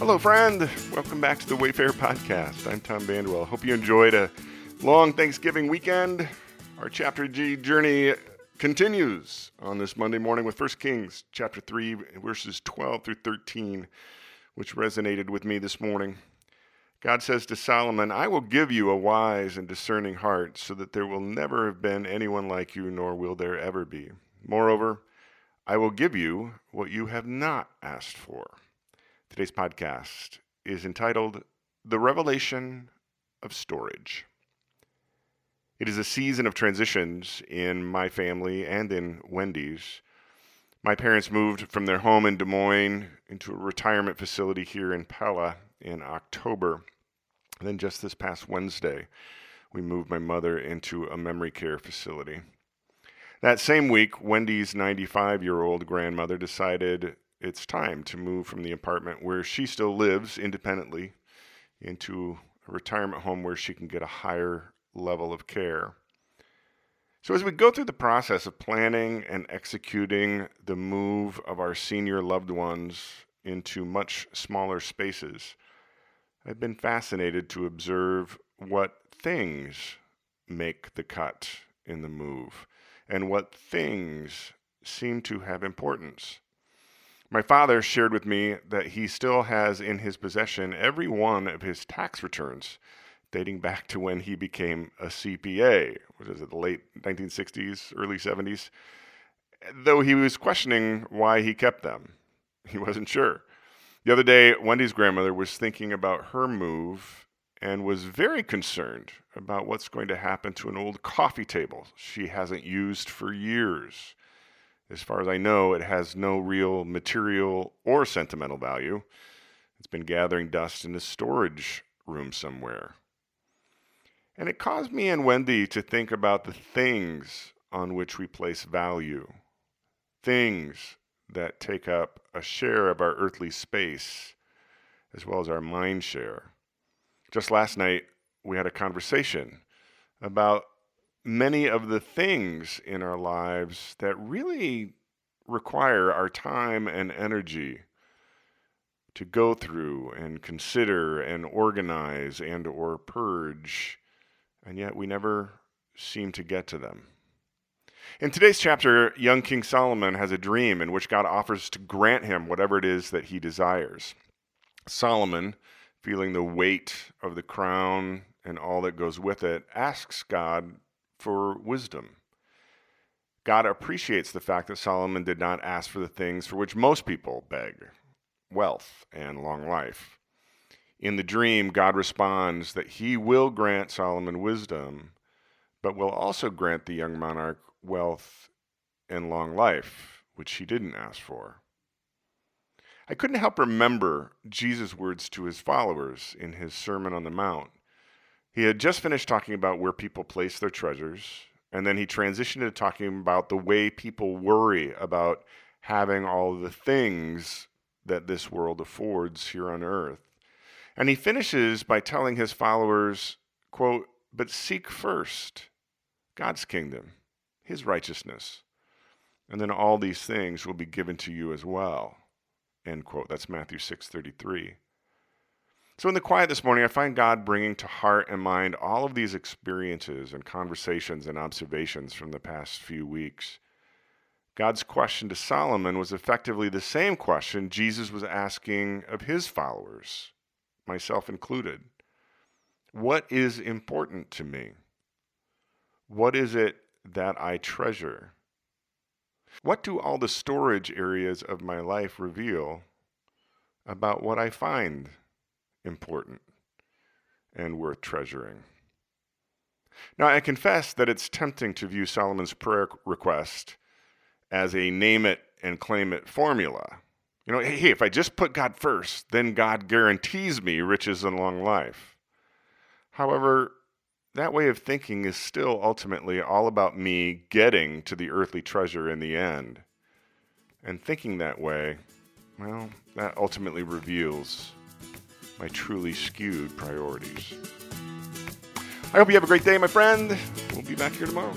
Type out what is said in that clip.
Hello, friend. Welcome back to the Wayfarer Podcast. I'm Tom Vander Well. Hope you enjoyed a long Thanksgiving weekend. Our chapter G journey continues on this Monday morning with 1 Kings chapter 3, verses 12 through 13, which resonated with me this morning. God says to Solomon, I will give you a wise and discerning heart, so that there will never have been anyone like you, nor will there ever be. Moreover, I will give you what you have not asked for. Today's podcast is entitled The Revelation of Storage. It is a season of transitions in my family and in Wendy's. My parents moved from their home in Des Moines into a retirement facility here in Pella in October. And then just this past Wednesday, we moved my mother into a memory care facility. That same week, Wendy's 95 year old grandmother decided it's time to move from the apartment where she still lives independently into a retirement home where she can get a higher level of care. So, as we go through the process of planning and executing the move of our senior loved ones into much smaller spaces, I've been fascinated to observe what things make the cut in the move and what things seem to have importance. My father shared with me that he still has in his possession every one of his tax returns dating back to when he became a CPA, which is it, the late 1960s, early 70s, though he was questioning why he kept them. He wasn't sure. The other day, Wendy's grandmother was thinking about her move and was very concerned about what's going to happen to an old coffee table she hasn't used for years. As far as I know, it has no real material or sentimental value. It's been gathering dust in a storage room somewhere. And it caused me and Wendy to think about the things on which we place value, things that take up a share of our earthly space as well as our mind share. Just last night, we had a conversation about many of the things in our lives that really require our time and energy to go through and consider and organize and or purge and yet we never seem to get to them. In today's chapter, young King Solomon has a dream in which God offers to grant him whatever it is that he desires. Solomon, feeling the weight of the crown and all that goes with it, asks God for wisdom. God appreciates the fact that Solomon did not ask for the things for which most people beg wealth and long life. In the dream, God responds that he will grant Solomon wisdom, but will also grant the young monarch wealth and long life, which he didn't ask for. I couldn't help remember Jesus' words to his followers in his Sermon on the Mount. He had just finished talking about where people place their treasures, and then he transitioned to talking about the way people worry about having all the things that this world affords here on earth. And he finishes by telling his followers, quote, but seek first God's kingdom, his righteousness, and then all these things will be given to you as well. End quote. That's Matthew 6:33. So in the quiet this morning, I find God bringing to heart and mind all of these experiences and conversations and observations from the past few weeks. God's question to Solomon was effectively the same question Jesus was asking of his followers myself included. What is important to me? What is it that I treasure? What do all the storage areas of my life reveal about what I find important and worth treasuring? Now, I confess that it's tempting to view Solomon's prayer request as a name it and claim it formula you know, hey, if I just put God first, then God guarantees me riches and long life. However, that way of thinking is still ultimately all about me getting to the earthly treasure in the end. And thinking that way, well, that ultimately reveals my truly skewed priorities. I hope you have a great day, my friend. We'll be back here tomorrow.